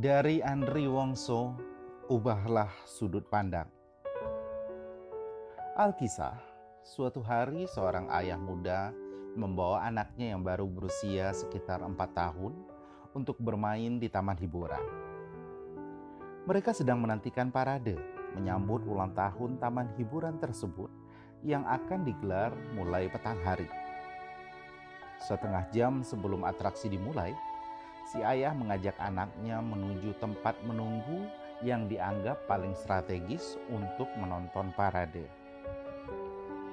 Dari Andri Wongso, ubahlah sudut pandang. Alkisah, suatu hari seorang ayah muda membawa anaknya yang baru berusia sekitar empat tahun untuk bermain di taman hiburan. Mereka sedang menantikan parade menyambut ulang tahun taman hiburan tersebut yang akan digelar mulai petang hari. Setengah jam sebelum atraksi dimulai, si ayah mengajak anaknya menuju tempat menunggu yang dianggap paling strategis untuk menonton parade.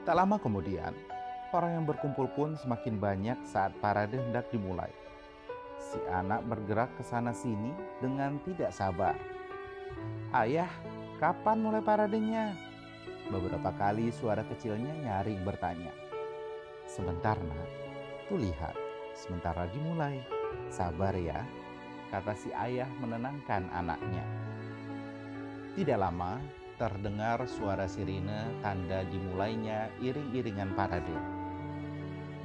Tak lama kemudian, orang yang berkumpul pun semakin banyak saat parade hendak dimulai. Si anak bergerak ke sana sini dengan tidak sabar. Ayah, kapan mulai paradenya? Beberapa kali suara kecilnya nyaring bertanya. Sebentar nak, tuh lihat, sebentar lagi mulai. Sabar ya, kata si ayah menenangkan anaknya. Tidak lama, terdengar suara sirine tanda dimulainya iring-iringan parade.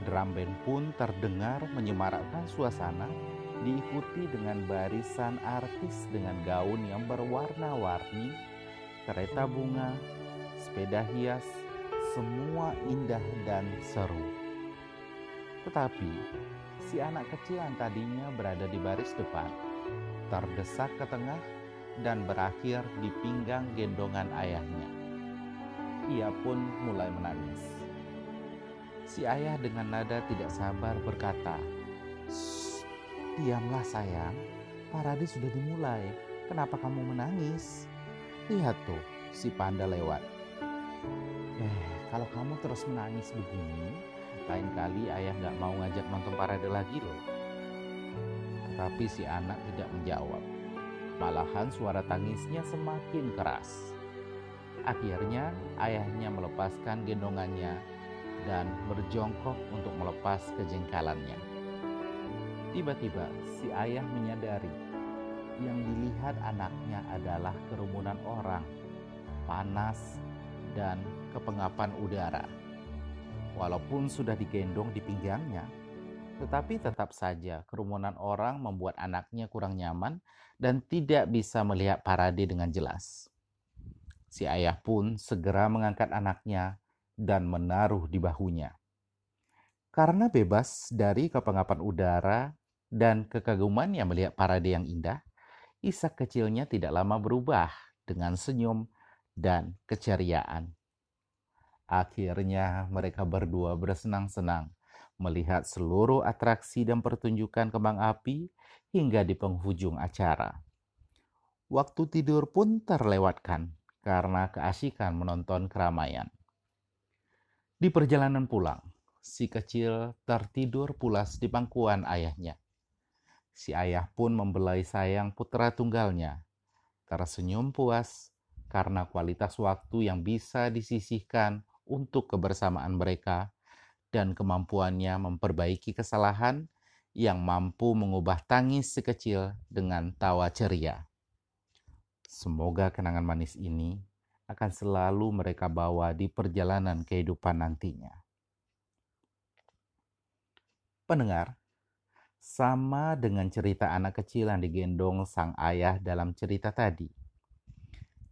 Drum band pun terdengar menyemarakkan suasana diikuti dengan barisan artis dengan gaun yang berwarna-warni, kereta bunga, sepeda hias, semua indah dan seru. Tetapi si anak kecil yang tadinya berada di baris depan terdesak ke tengah dan berakhir di pinggang gendongan ayahnya. Ia pun mulai menangis. Si ayah dengan nada tidak sabar berkata, "Diamlah sayang, parade sudah dimulai. Kenapa kamu menangis? Lihat tuh, si panda lewat. Eh, kalau kamu terus menangis begini, lain kali ayah nggak mau ngajak nonton parade lagi loh. Tetapi si anak tidak menjawab. Malahan suara tangisnya semakin keras. Akhirnya ayahnya melepaskan gendongannya dan berjongkok untuk melepas kejengkalannya. Tiba-tiba si ayah menyadari yang dilihat anaknya adalah kerumunan orang, panas, dan kepengapan udara. Walaupun sudah digendong di pinggangnya, tetapi tetap saja kerumunan orang membuat anaknya kurang nyaman dan tidak bisa melihat parade dengan jelas. Si ayah pun segera mengangkat anaknya dan menaruh di bahunya. Karena bebas dari kepengapan udara dan kekagumannya melihat parade yang indah, Ishak kecilnya tidak lama berubah dengan senyum dan keceriaan. Akhirnya mereka berdua bersenang-senang melihat seluruh atraksi dan pertunjukan kembang api hingga di penghujung acara. Waktu tidur pun terlewatkan karena keasikan menonton keramaian. Di perjalanan pulang, si kecil tertidur pulas di pangkuan ayahnya. Si ayah pun membelai sayang putra tunggalnya, tersenyum puas karena kualitas waktu yang bisa disisihkan untuk kebersamaan mereka dan kemampuannya memperbaiki kesalahan yang mampu mengubah tangis sekecil dengan tawa ceria. Semoga kenangan manis ini akan selalu mereka bawa di perjalanan kehidupan nantinya. Pendengar, sama dengan cerita anak kecil yang digendong sang ayah dalam cerita tadi.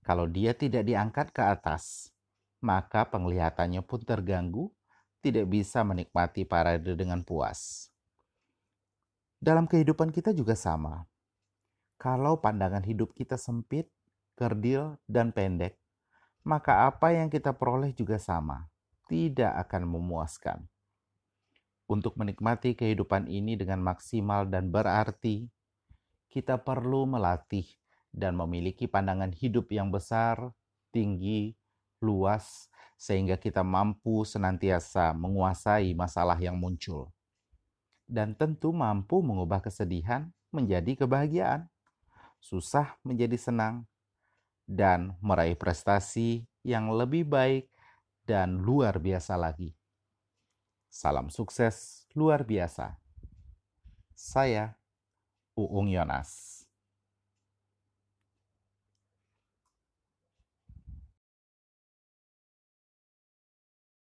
Kalau dia tidak diangkat ke atas, maka penglihatannya pun terganggu, tidak bisa menikmati parade dengan puas. Dalam kehidupan kita juga sama. Kalau pandangan hidup kita sempit, kerdil, dan pendek, maka apa yang kita peroleh juga sama, tidak akan memuaskan. Untuk menikmati kehidupan ini dengan maksimal dan berarti, kita perlu melatih dan memiliki pandangan hidup yang besar, tinggi, luas, sehingga kita mampu senantiasa menguasai masalah yang muncul. Dan tentu mampu mengubah kesedihan menjadi kebahagiaan, susah menjadi senang, dan meraih prestasi yang lebih baik dan luar biasa lagi. Salam sukses luar biasa. Saya Uung Yonas.